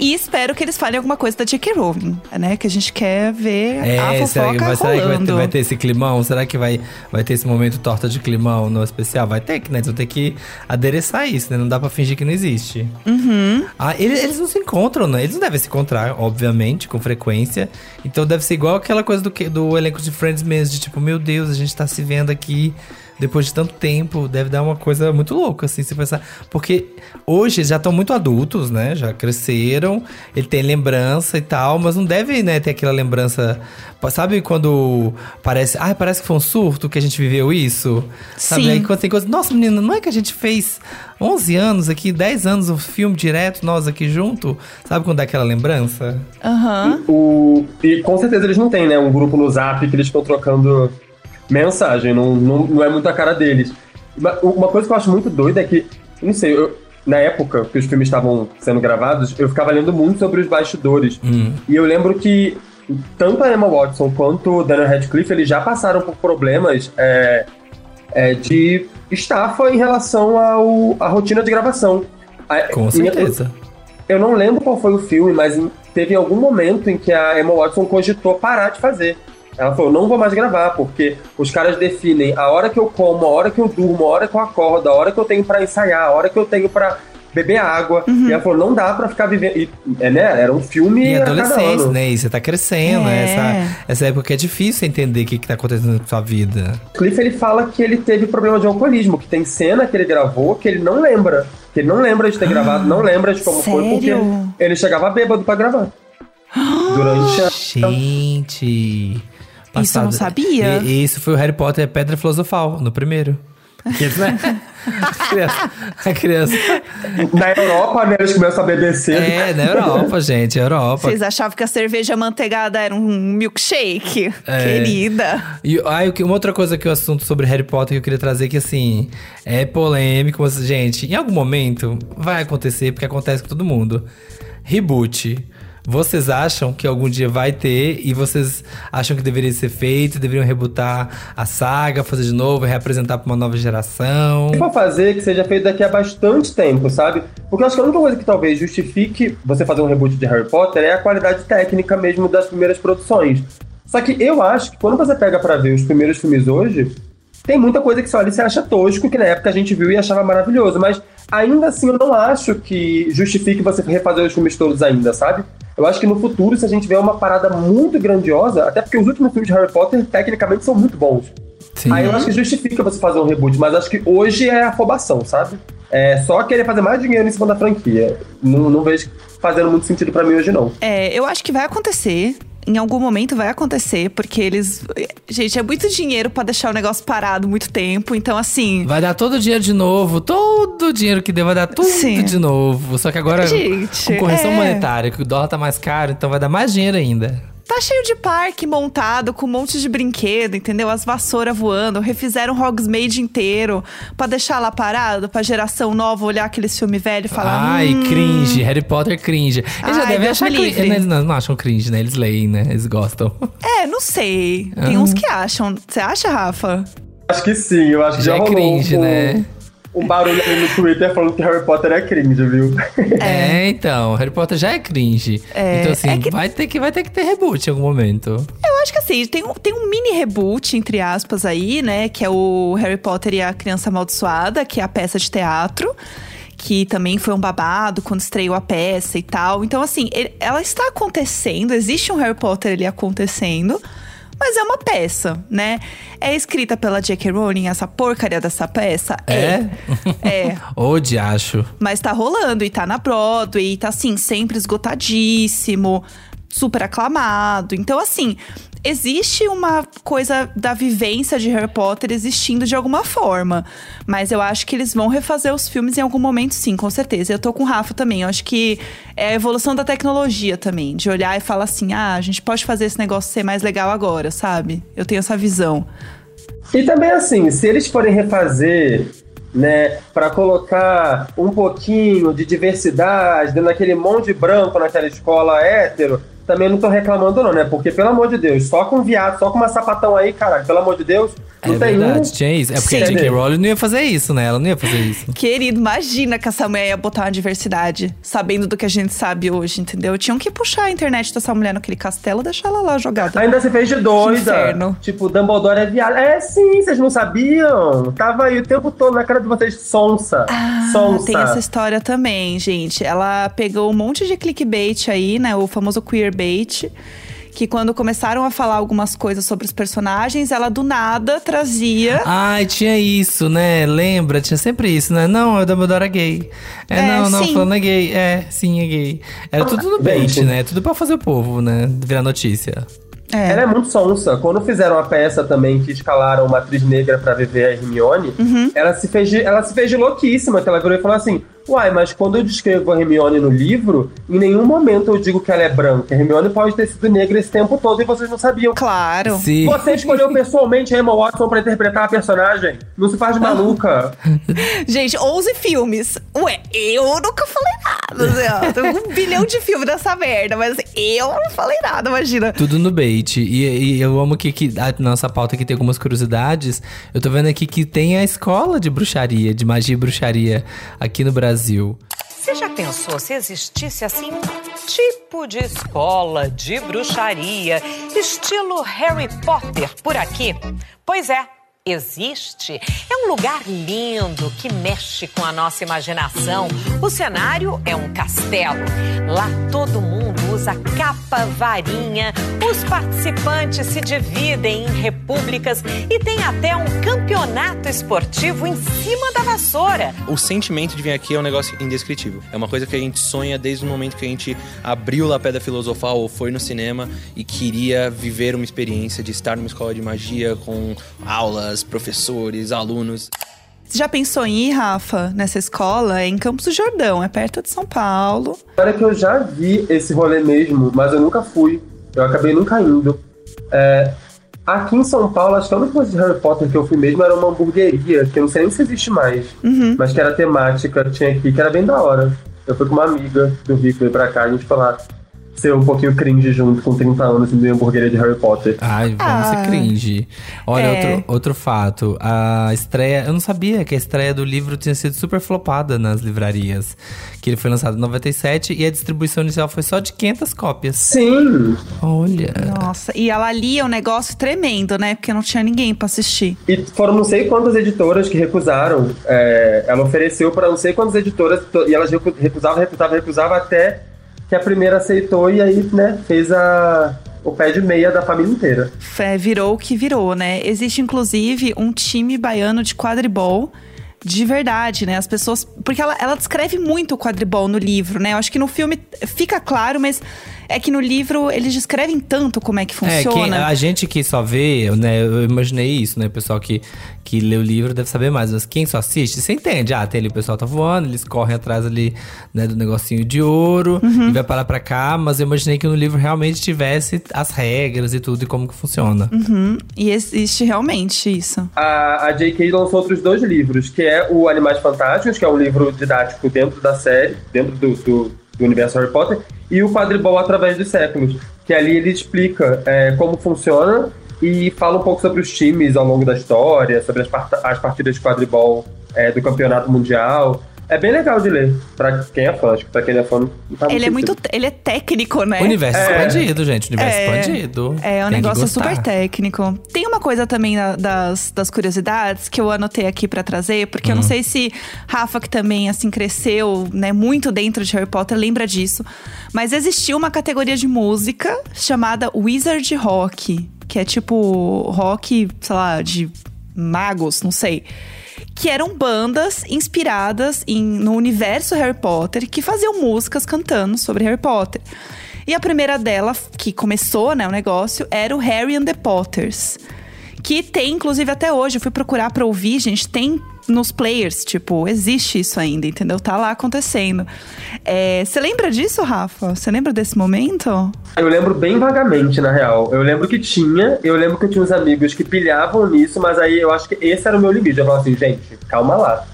E espero que eles falem alguma coisa da J.K. Rowling, né? Que a gente quer ver a É, será fofoca que, vai, será que vai ter, vai ter esse climão? Será que vai, vai ter esse momento torta de climão no especial? Vai ter que, né? Eles vão ter que adereçar isso, né? Não dá pra fingir que não existe. Uhum. Ah, eles, eles não se encontram, né? Eles não devem se encontrar, obviamente, com frequência. Então deve ser igual aquela coisa do, do elenco de Friends mesmo, de tipo, meu Deus, a gente tá se vendo aqui depois de tanto tempo. Deve dar uma coisa muito louca, assim, se pensar. Porque hoje eles já estão muito adultos, né? Já cresceram, ele tem lembrança e tal, mas não deve, né, ter aquela lembrança. Sabe quando parece. Ah, parece que foi um surto que a gente viveu isso? Sabe? Sim. Aí quando tem coisa. Nossa, menina, não é que a gente fez 11 anos aqui, 10 anos, um filme direto, nós aqui junto? Sabe quando dá aquela lembrança? Aham. O, e com certeza eles não têm, né? Um grupo no zap que eles ficam trocando mensagem. Não, não, não é muito a cara deles. Uma coisa que eu acho muito doida é que, não sei, eu- na época que os filmes estavam sendo gravados, eu ficava lendo muito sobre os bastidores. Hum. E eu lembro que tanto a Emma Watson quanto o Daniel Radcliffe, eles já passaram por problemas é, é, de estafa em relação ao, à rotina de gravação. Com certeza. eu não lembro qual foi o filme, mas teve algum momento em que a Emma Watson cogitou parar de fazer. Ela falou, não vou mais gravar, porque os caras definem a hora que eu como, a hora que eu durmo, a hora que eu acordo, a hora que eu tenho pra ensaiar, a hora que eu tenho pra beber água. E ela falou, não dá pra ficar vivendo. E, é, né? Era um filme E a cada adolescência, ano. né? E você tá crescendo, né? É. Essa, essa época é difícil entender o que, que tá acontecendo na sua vida. Cliff ele fala que ele teve problema de alcoolismo, que tem cena que ele gravou que ele não lembra. Que ele não lembra de ter gravado, não lembra de como foi, porque sério? ele chegava bêbado pra gravar. <gasps> Durante a. Gente. Isso eu não sabia. E, e isso foi o Harry Potter Pedra Filosofal, no primeiro. Aqueles, né? <laughs> a criança. A criança. Na Europa, né, eles começam a beber cedo. É, na Europa, gente, Europa. Vocês achavam que a cerveja manteigada era um milkshake? É. Querida. E aí, uma outra coisa que o assunto sobre Harry Potter que eu queria trazer que assim, é polêmico, mas gente, em algum momento vai acontecer porque acontece com todo mundo. Reboot. Vocês acham que algum dia vai ter e vocês acham que deveria ser feito, deveriam rebootar a saga, fazer de novo, reapresentar para uma nova geração? Se for fazer, que seja feito daqui a bastante tempo, sabe? Porque eu acho que a única coisa que talvez justifique você fazer um reboot de Harry Potter é a qualidade técnica mesmo das primeiras produções. Só que eu acho que quando você pega pra ver os primeiros filmes hoje, tem muita coisa que você olha e você acha tosco, que na época a gente viu e achava maravilhoso. Mas ainda assim eu não acho que justifique você refazer os filmes todos ainda, sabe? Eu acho que no futuro, se a gente vê uma parada muito grandiosa, até porque os últimos filmes de Harry Potter, tecnicamente, são muito bons. Sim. Aí eu acho que justifica você fazer um reboot, mas acho que hoje é afobação, sabe? É só querer fazer mais dinheiro em cima da franquia. Não, não vejo fazendo muito sentido pra mim hoje, não. É, eu acho que vai acontecer. Em algum momento vai acontecer, porque eles. Gente, é muito dinheiro pra deixar o negócio parado muito tempo. Então, assim. Vai dar todo o dinheiro de novo, todo o dinheiro que deu vai dar tudo Sim. de novo. Só que agora Gente, com correção é. monetária, que o dólar tá mais caro, então vai dar mais dinheiro ainda. Tá cheio de parque montado com um monte de brinquedo, entendeu? As vassouras voando. Refizeram Hogsmeade inteiro pra deixar lá parado, pra geração nova olhar aqueles filmes velhos e falar. Ai, hum, cringe, Harry Potter cringe. Eles já Ai, devem Deus achar cringe. Eles não, não acham cringe, né? Eles leem, né? Eles gostam. É, não sei. Tem Ah. uns que acham. Você acha, Rafa? Acho que sim, eu acho que Já já, é rolou cringe, um, né? Um barulho ali no Twitter falando que Harry Potter é cringe, viu? É. então, Harry Potter já é cringe. É, então, assim, é que- vai, ter que, vai ter que ter reboot em algum momento. Eu acho que assim, tem um, tem um mini reboot, entre aspas, aí, né? Que é o Harry Potter e a Criança Amaldiçoada, que é a peça de teatro. Que também foi um babado quando estreou a peça e tal. Então, assim, ele- ela está acontecendo, existe um Harry Potter ali acontecendo. Mas é uma peça, né? É escrita pela J.K. Rowling, essa porcaria dessa peça? É? É. <laughs> Ô, diacho. Mas tá rolando e tá na Broadway, e tá assim, sempre esgotadíssimo, super aclamado. Então, assim, existe uma coisa da vivência de Harry Potter existindo de alguma forma. Mas eu acho que eles vão refazer os filmes em algum momento, sim, com certeza. Eu tô com o Rafa também. Eu acho que é a evolução da tecnologia também, de olhar e falar assim: ah, a gente pode fazer esse negócio ser mais legal agora, sabe? Eu tenho essa visão. E também assim, se eles forem refazer, né, para colocar um pouquinho de diversidade dentro daquele monte de branco naquela escola hétero, também não tô reclamando não, né? Porque, pelo amor de Deus, só com viado, só com uma sapatão aí, caralho, pelo amor de Deus, não é tem verdade, um... tinha isso. É porque Sim. a J.K. Rowling não ia fazer isso, né? Ela não ia fazer isso. Querido, imagina que essa mulher ia botar uma diversidade, sabendo do que a gente sabe hoje, entendeu? Tinham que puxar a internet dessa mulher naquele castelo e deixar ela lá jogada. Ainda se fez de doida. inferno. Tipo, Dumbledore é viado. É sim, vocês não sabiam? Tava aí o tempo todo na cara de vocês, sonsa. Ah, sonsa. tem essa história também, gente. Ela pegou um monte de clickbait aí, né? O famoso queerbait. Que quando começaram a falar algumas coisas sobre os personagens, ela do nada trazia. Ai, tinha isso, né? Lembra? Tinha sempre isso, né? Não, o Dumbledore é gay. É, É, não, não, sim. falando é gay. É, sim, é gay. Era tudo no bait, né? Tudo pra fazer o povo, né? Virar notícia. É. Ela é muito sonsa. Quando fizeram a peça também que escalaram uma atriz negra pra viver a Hermione, Uhum. ela, se fez de, ela se fez de louquíssima, que ela virou e falou assim: Uai, mas quando eu descrevo a Hermione no livro, em nenhum momento eu digo que ela é branca. A Hermione pode ter sido negra esse tempo todo e vocês não sabiam. Claro. Sim. Você escolheu pessoalmente a Emma Watson pra interpretar a personagem. Não se faz de maluca. <laughs> Gente, 11 filmes. Ué, eu nunca falei nada. Ó. Tem um <laughs> bilhão de filmes dessa merda, mas eu não falei nada, imagina. Tudo no bait. E, e eu amo que, que a nossa pauta aqui tem algumas curiosidades. Eu tô vendo aqui que tem a escola de bruxaria, de magia e bruxaria aqui no Brasil. Você já pensou se existisse assim um tipo de escola de bruxaria, estilo Harry Potter por aqui? Pois é. Existe. É um lugar lindo que mexe com a nossa imaginação. O cenário é um castelo. Lá todo mundo usa capa varinha. Os participantes se dividem em repúblicas e tem até um campeonato esportivo em cima da vassoura. O sentimento de vir aqui é um negócio indescritível. É uma coisa que a gente sonha desde o momento que a gente abriu a Pedra Filosofal ou foi no cinema e queria viver uma experiência de estar numa escola de magia com aulas, professores, alunos. Você já pensou em ir, Rafa, nessa escola? É em Campos do Jordão, é perto de São Paulo. Olha que eu já vi esse rolê mesmo, mas eu nunca fui. Eu acabei nunca indo. É, aqui em São Paulo, acho que a única coisa de Harry Potter que eu fui mesmo era uma hamburgueria, que eu não sei nem se existe mais. Mas que era temática, tinha aqui, que era bem da hora. Eu fui com uma amiga do Rio que veio pra cá, a gente foi lá ser um pouquinho cringe junto com 30 anos em hamburgueria de Harry Potter. Ai, vamos Ah. ser cringe. Olha, É. outro, outro fato. A estreia. Eu não sabia que a estreia do livro tinha sido super flopada nas livrarias. Que ele foi lançado em 97 e a distribuição inicial foi só de 500 cópias. Sim! Olha. Nossa, e ela lia um negócio tremendo, né? Porque não tinha ninguém pra assistir. E foram não sei quantas editoras que recusaram. É, ela ofereceu para não sei quantas editoras, to- e elas recu- recusavam, recusavam, recusavam até que a primeira aceitou e aí, né, fez a, o pé de meia da família inteira. É, virou o que virou, né? Existe, inclusive, um time baiano de quadribol de verdade, né? As pessoas. Porque ela, ela descreve muito o quadribol no livro, né? Eu acho que no filme fica claro, mas é que no livro eles descrevem tanto como é que É, funciona. quem- a gente que só vê, né? Eu imaginei isso, né? O pessoal que, que lê o livro deve saber mais. Mas quem só assiste, você entende. Ah, tem ali o pessoal tá voando, eles correm atrás ali, né, do negocinho de ouro Uhum. e vai lá pra cá. Mas eu imaginei que no livro realmente tivesse as regras e tudo e como que funciona. Uhum. E existe realmente isso. A, a J.K. lançou outros dois livros, que é o Animais Fantásticos, que é um livro didático dentro da série, dentro do, do, do universo Harry Potter, e o Quadribol através dos séculos, que ali ele explica é, como funciona e fala um pouco sobre os times ao longo da história, sobre as, part- as partidas de quadribol é, do campeonato mundial. É bem legal de ler, pra quem é fã, acho que pra quem é fã. tá Ele é muito. Ele é técnico, né? Universo É. expandido, gente. Universo É. expandido. É um Tem que negócio super técnico. Tem uma coisa também da- das, das curiosidades que eu anotei aqui pra trazer, porque eu Hum. não sei se Rafa, que também assim cresceu, né, muito dentro de Harry Potter, lembra disso. Mas existiu uma categoria de música chamada Wizard Rock, que é tipo rock, sei lá, de magos, não sei. Que eram bandas inspiradas em, no universo Harry Potter que faziam músicas cantando sobre Harry Potter. E a primeira dela, que começou né, o negócio, era o Harry and the Potters. Que tem, inclusive, até hoje. Eu fui procurar pra ouvir, gente. Tem nos players, tipo, existe isso ainda, entendeu? Tá lá acontecendo. É, Você lembra disso, Rafa? Você lembra desse momento? Eu lembro bem vagamente, na real. Eu lembro que tinha, eu lembro que eu tinha uns amigos que pilhavam nisso, mas aí eu acho que esse era o meu limite. Eu falava assim, gente, calma lá.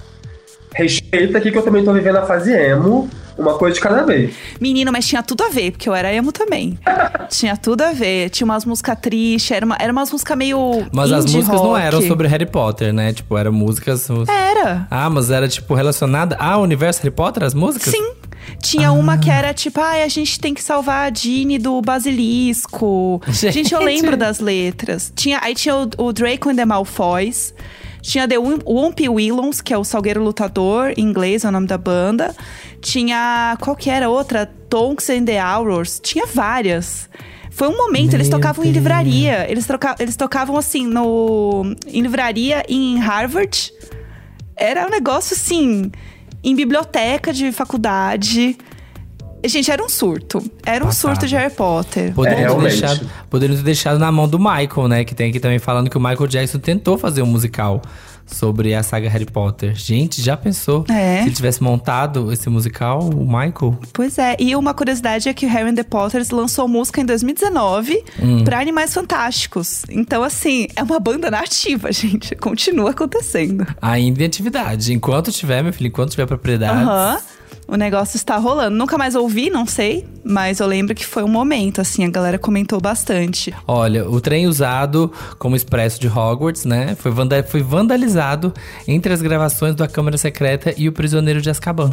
Respeita aqui que eu também tô vivendo a fase emo, uma coisa de cada vez. Menino, mas tinha tudo a ver, porque eu era emo também. <laughs> tinha tudo a ver. Tinha umas músicas tristes, era, uma, era umas músicas meio. Mas as músicas não rock. eram sobre Harry Potter, né? Tipo, eram músicas. Era. Ah, mas era tipo relacionada ao universo Harry Potter, as músicas? Sim. Tinha uma que era tipo, ai, a gente tem que salvar a Ginny do basilisco. <laughs> Gente, eu Gente. lembro das letras. Tinha, aí tinha o, o Draco and the Malfoys. Tinha The Wumpy Willows, que é o Salgueiro Lutador, em inglês é o nome da banda. Tinha, qual que era a outra? Tonks and the Aurors. Tinha várias. Foi um momento, eles Meu tocavam em Deus. livraria. Eles, troca, eles tocavam assim, no, em livraria em Harvard. Era um negócio assim, em biblioteca de faculdade. Gente, era um surto. Era um Passado. surto de Harry Potter. Poderiam, É, ter deixado, poderiam ter deixado na mão do Michael, né? Que tem aqui também falando que o Michael Jackson tentou fazer um musical sobre a saga Harry Potter. Gente, já pensou? É. Se ele tivesse montado esse musical, o Michael? Pois é, e uma curiosidade é que o Harry and the Potters lançou música em 2019 Hum. pra Animais Fantásticos. Então, assim, é uma banda nativa, <laughs> gente. Continua acontecendo. Ainda em atividade. Enquanto tiver, meu filho, enquanto tiver propriedade. Aham. O negócio está rolando. Nunca mais ouvi, não sei. Mas eu lembro que foi um momento, assim, a galera comentou bastante. Olha, o trem usado como expresso de Hogwarts, né? Foi, vanda- foi vandalizado entre as gravações da Câmara Secreta e o Prisioneiro de Azkaban.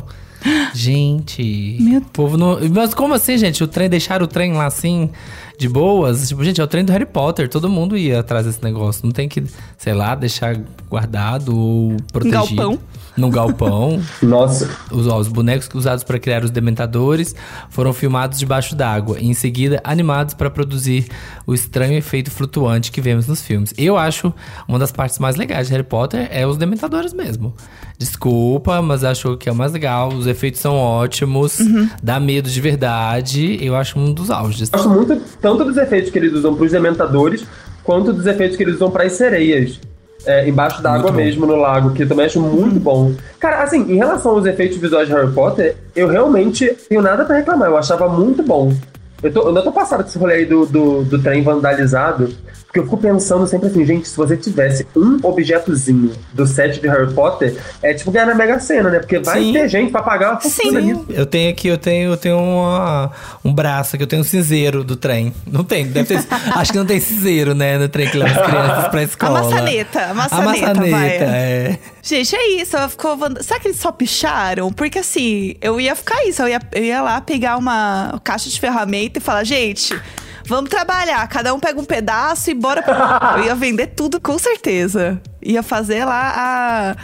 Gente. Meu o povo não. Mas como assim, gente? O trem, deixaram o trem lá assim, de boas? Tipo, gente, é o trem do Harry Potter. Todo mundo ia atrás desse negócio. Não tem que, sei lá, deixar guardado ou protegido. galpão. Num galpão. <laughs> Nossa, Os, ó, os bonecos usados para criar os dementadores foram filmados debaixo d'água e em seguida animados para produzir o estranho efeito flutuante que vemos nos filmes. Eu acho uma das partes mais legais de Harry Potter é os dementadores mesmo. Desculpa, mas acho que é o mais legal. Os efeitos são ótimos, dá medo de verdade. Eu acho um dos auges. gosto muito tanto dos efeitos que eles usam pros dementadores, quanto dos efeitos que eles usam pras sereias. é, embaixo da água mesmo, no lago, que eu também acho muito bom. Cara, assim, em relação aos efeitos visuais de Harry Potter, eu realmente tenho nada pra reclamar. Eu achava muito bom. Eu, tô, eu ainda tô passado com esse rolê aí do, do, do trem vandalizado, porque eu fico pensando sempre assim, gente, se você tivesse um objetozinho do set de Harry Potter, é tipo ganhar na Mega Sena, né? Porque vai Sim. ter gente pra pagar uma fortuna Sim. nisso. Eu tenho aqui, eu tenho, eu tenho uma- um braço aqui, eu tenho um cinzeiro do trem. Não tem, deve ter. <laughs> acho que não tem cinzeiro, né, no trem que leva as crianças pra <laughs> escola. A maçaneta, a maçaneta, A maçaneta, vai. é. Gente, é isso. Ela ficou. Será que eles só picharam? Porque assim, eu ia ficar isso. Eu ia, eu ia lá pegar uma caixa de ferramenta e falar, gente. Vamos trabalhar, cada um pega um pedaço e bora. pra-" <laughs> Eu ia vender tudo com certeza. Ia fazer lá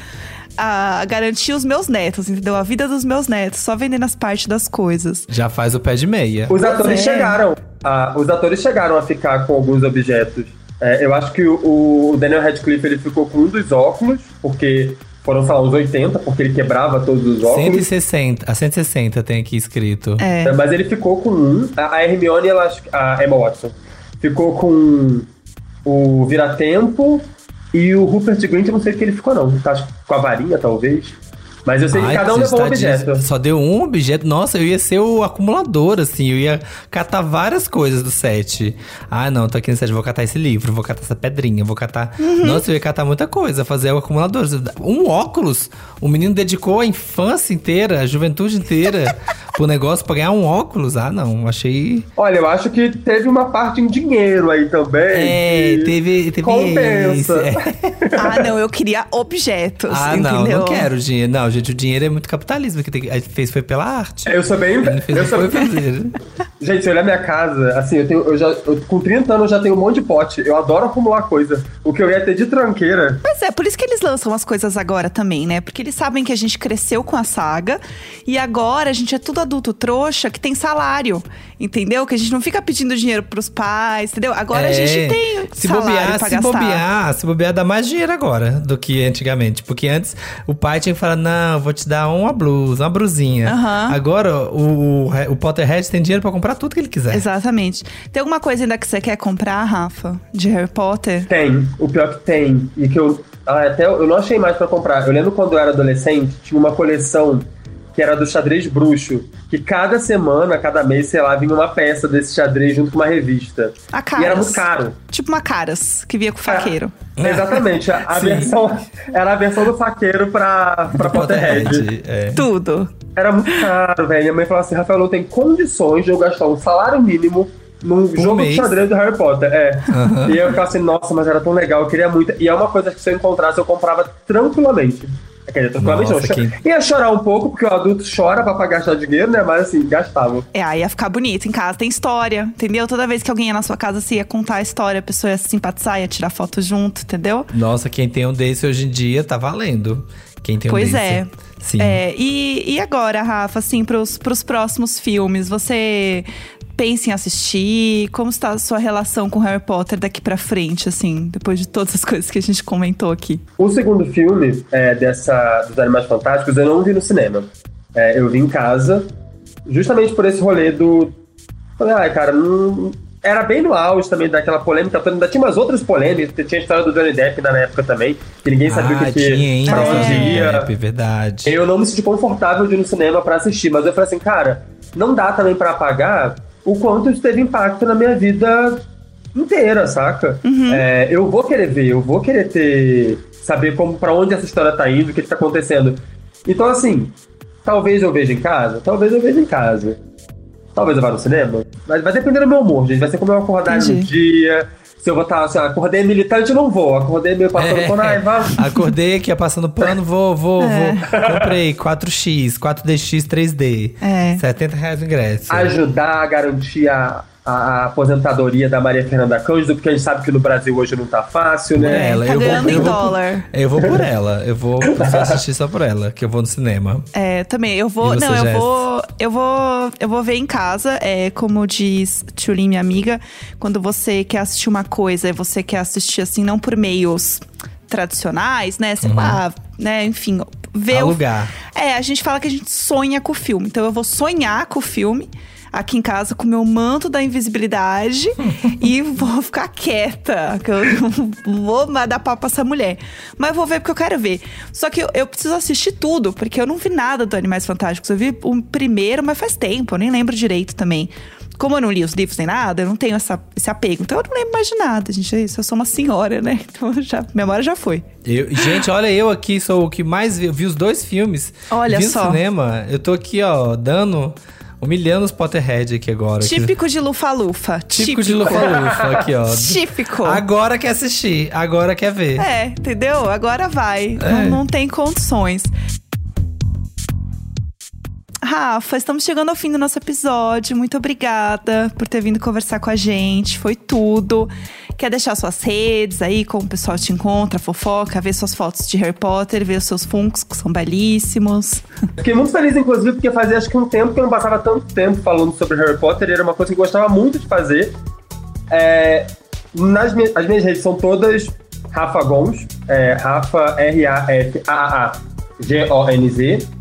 a, a garantir os meus netos, entendeu? A vida dos meus netos, só vendendo as partes das coisas. Já faz o pé de meia. Os atores é. chegaram. A, os atores chegaram a ficar com alguns objetos. É, eu acho que o, o Daniel Radcliffe ele ficou com um dos óculos, porque foram, sei lá, uns 80, porque ele quebrava todos os óculos. 160, a 160 tem aqui escrito. É. É, Mas ele ficou com um. A Hermione, ela, acho que- a Emma Watson, ficou com o Viratempo e o Rupert Grint, eu não sei o que ele ficou, não. Tá, acho que com a varinha, talvez. Mas eu sei que Ai, cada um levou um objeto. diz- Só deu um objeto. Nossa, eu ia ser o acumulador, assim. Eu ia catar várias coisas do set. Ah, não, tô aqui no set, vou catar esse livro, vou catar essa pedrinha, vou catar. Uhum. Nossa, eu ia catar muita coisa, fazer o acumulador. Um óculos. O menino dedicou a infância inteira, a juventude inteira <laughs> pro negócio pra ganhar um óculos. Ah, não, achei. Olha, eu acho que teve uma parte em dinheiro aí também. É, que teve. teve Compensa. esse, é. <laughs> Ah, não, eu queria objetos, Ah, não, entendeu? não quero dinheiro. Não, gente, o dinheiro é muito capitalismo. Que tem, a gente fez foi pela arte. Eu sou bem. Eu sou, foi fazer. <laughs> gente, se olhar minha casa, assim, eu tenho. Eu já, eu- com 30 anos eu já tenho um monte de pote. Eu adoro acumular coisa. O que eu ia ter de tranqueira. Mas é, por isso que eles lançam as coisas agora também, né? Porque eles sabem que a gente cresceu com a saga e agora a gente é tudo adulto trouxa que tem salário, entendeu? Que a gente não fica pedindo dinheiro pros pais, entendeu? Agora a É, gente tem se salário bobear, pra se gastar. bobear, se bobear dá mais dinheiro agora do que antigamente, porque antes o pai tinha que falar não, vou te dar uma blusa, uma brusinha. Aham. Agora o, o, o Potterhead tem dinheiro pra comprar tudo que ele quiser. Exatamente. Tem alguma coisa ainda que você quer comprar, Rafa, de Harry Potter? Tem, o pior que tem. E que eu. ah, até eu não achei mais pra comprar. Eu lembro quando eu era adolescente, tinha uma coleção que era do xadrez bruxo. Que cada semana, cada mês, sei lá, vinha uma peça desse xadrez junto com uma revista. A E era Caras. muito caro. Tipo uma Caras, que via com faqueiro. <laughs> Exatamente. A, a versão. Era a versão do faqueiro pra, pra Potterhead. é. Tudo. Era muito caro, velho. Minha mãe falou assim: Rafael, não tem condições de eu gastar um salário mínimo num jogo mês. de xadrez do Harry Potter. É. Aham. E eu ficava assim, nossa, mas era tão legal, eu queria muito. E é uma coisa que se eu encontrasse, eu comprava tranquilamente. Quer dizer, Nossa, Ia chorar um pouco, porque o adulto chora pra pra gastar dinheiro, né? Mas assim, gastava. É, aí ia ficar bonito. Em casa tem história, entendeu? Toda vez que alguém ia na sua casa, você ia contar a história, a pessoa ia se simpatizar, ia tirar foto junto, entendeu? Nossa, quem tem um desse hoje em dia tá valendo. Quem tem um Pois desse. é. Sim. É, e, e agora, Rafa, assim, pros, pros próximos filmes, você pensa em assistir? Como está a sua relação com Harry Potter daqui pra frente, assim, depois de todas as <laughs> coisas que a gente comentou aqui? O segundo filme é, dessa, dos Animais Fantásticos eu não vi no cinema. É, eu vi em casa, justamente por esse rolê do. Falei, ai, cara, não. Era bem no auge também daquela polêmica toda. Ainda tinha umas outras polêmicas. Tinha a história do Johnny Depp na época também, que ninguém sabia o ah, que, que tinha, hein? pra onde É, ia. verdade. Eu não me senti confortável de ir no cinema pra assistir, mas eu falei assim, cara, não dá também pra apagar o quanto isso teve impacto na minha vida inteira, saca? É, eu vou querer ver, eu vou querer ter saber como para onde essa história tá indo, o que, que tá acontecendo. Então assim, talvez eu veja em casa, talvez eu veja em casa. Talvez eu vá no cinema. Mas vai depender do meu humor, gente. Vai ser como eu acordar no dia. Se eu vou estar assim, acordei militante, eu não vou. Acordei meio passando É. por ai, vamos. Acordei aqui, ó, passando pano, vou, vou, É. vou. Comprei 4X, 4DX 3D. É. 70 reais o ingresso. ajudar a garantir a, a- aposentadoria da Maria Fernanda Cândido, porque a gente sabe que no Brasil hoje não tá fácil, né? ela, tá eu vou, ganhando eu em vou- dólar. Eu vou por ela. Eu vou <laughs> assistir só por ela, que eu vou no cinema. É, também. Eu vou. Você, não, eu Jess? vou. Eu vou. Eu vou ver em casa. É, como diz Tchulin, minha amiga, quando você quer assistir uma coisa e você quer assistir assim, não por meios tradicionais, né? Sei lá, né? Enfim, ver o- Alugar. É, a gente fala que a gente sonha com o filme. Então eu vou sonhar com o filme aqui em casa com o meu manto da invisibilidade e vou ficar quieta. Que eu não vou dar papo pra essa mulher. Mas vou ver porque eu quero ver. Só que eu, eu preciso assistir tudo, porque eu não vi nada do Animais Fantásticos. Eu vi o primeiro, mas faz tempo, eu nem lembro direito também. Como eu não li os livros nem nada, eu não tenho essa, esse apego. Então eu não lembro mais de nada, gente. É isso, eu sou uma senhora, né? Então já, memória já foi. Eu- gente, olha, eu aqui sou o que mais vi. Eu vi os dois filmes. Olha vi só. no cinema. Eu tô aqui, ó, dando. Humilhando os Potterhead aqui agora. aqui. Típico de Lufa-Lufa. Típico de Lufa-Lufa aqui, ó. Típico. Agora quer assistir, agora quer ver. É, entendeu? Agora vai. É. Não, não tem condições. Rafa, estamos chegando ao fim do nosso episódio. Muito obrigada por ter vindo conversar com a gente. Foi tudo. Quer deixar suas redes aí, como o pessoal te encontra, fofoca, ver suas fotos de Harry Potter, ver os seus funcos, que são belíssimos. Fiquei muito feliz, inclusive, porque fazia acho que um tempo que eu não passava tanto tempo falando sobre Harry Potter, era uma coisa que eu gostava muito de fazer. É, nas as minhas redes são todas Rafa Gons, é, Rafa R-A-F-A-A-G-O-N-Z.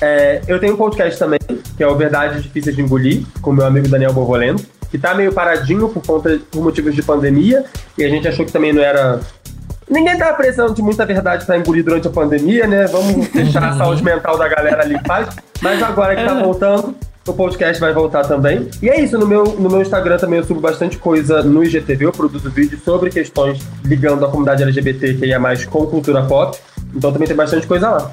É, eu tenho um podcast também, que é o Verdades Difíceis de Engolir, com meu amigo Daniel Borbolento, que tá meio paradinho por conta por motivos de pandemia, e a gente achou que também não era. Ninguém tava precisando de muita verdade para engolir durante a pandemia, né? Vamos <laughs> deixar a saúde mental da galera ali em paz. Mas agora que tá voltando, o podcast vai voltar também. E é isso, no meu, no meu Instagram também eu subo bastante coisa no IGTV, eu produzo vídeos sobre questões ligando a comunidade LGBT que é mais com cultura pop. Então também tem bastante coisa lá.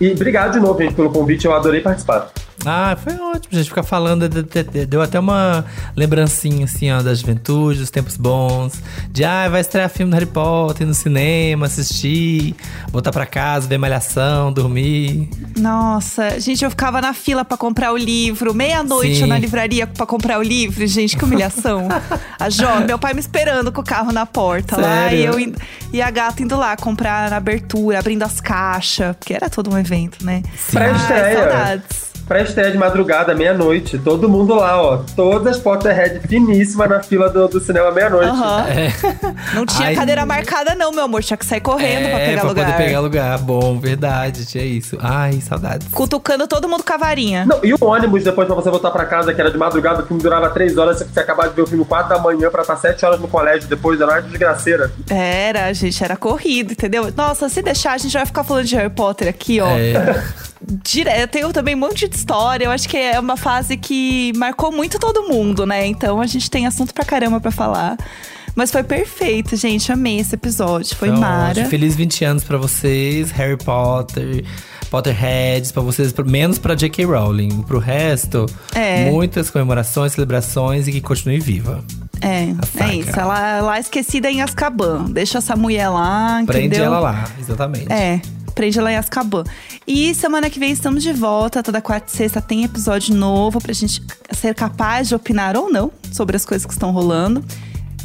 E obrigado de novo, gente, pelo convite, eu adorei participar. Ah, foi ótimo, gente. Ficar falando, de- de- de- deu até uma lembrancinha, assim, ó, da juventude, dos tempos bons. De, ah, vai estrear filme do Harry Potter ir no cinema, assistir, voltar pra casa, ver malhação, dormir. Nossa, gente, eu ficava na fila pra comprar o livro, meia-noite Sim. na livraria pra comprar o livro. Gente, que humilhação. <laughs> a Jó, meu pai me esperando com o carro na porta lá Sério? e eu indo- e a gata indo lá comprar na abertura, abrindo as caixas, porque era todo um evento, né? Pra Ai, estreia. saudades. Pra estreia de madrugada, meia-noite, todo mundo lá, ó. Todas Potterhead finíssimas na fila do, do cinema meia-noite. Aham. <laughs> Não tinha Ai. cadeira marcada, não, meu amor. Tinha que sair correndo pra é, pegar pra lugar. poder pegar lugar. Bom, verdade, tinha isso. Ai, saudades. Cutucando todo mundo com a varinha. Não, e o ônibus depois pra você voltar pra casa, que era de madrugada, o filme durava três horas, você tinha acabado de ver o filme 4 da manhã pra estar sete horas no colégio depois, era uma desgraceira. Era, gente, era corrido, entendeu? Nossa, se deixar, a gente vai ficar falando de Harry Potter aqui, ó. É, <laughs> Direto, tenho também um monte de história. Eu acho que é uma fase que marcou muito todo mundo, né? Então a gente tem assunto pra caramba pra falar. Mas foi perfeito, gente. Amei esse episódio. Foi então, mara. Feliz 20 anos pra vocês, Harry Potter, Potterheads, pra vocês, menos pra J.K. Rowling. Pro resto, É. muitas comemorações, celebrações e que continue viva. É, é isso. Ela lá esquecida em Azkaban. Deixa essa mulher lá, Prende entendeu? ela lá, exatamente. É, prende ela em Azkaban. E semana que vem estamos de volta. Toda quarta e sexta tem episódio novo pra gente ser capaz de opinar ou não sobre as coisas que estão rolando.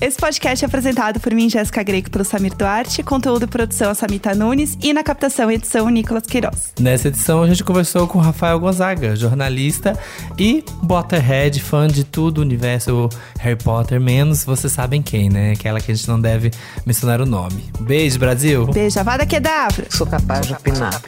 Esse podcast é apresentado por mim, Jéssica Greco, pelo Samir Duarte. Conteúdo e produção, a Samita Nunes. E na captação e edição, Nicolas Queiroz. Nessa edição a gente conversou com o Rafael Gonzaga, jornalista e Potterhead, fã de tudo o universo Harry Potter, menos vocês sabem quem, né? Aquela que a gente não deve mencionar o nome. Beijo, Brasil! Beijo, Avada Kedavra! Sou capaz de opinar.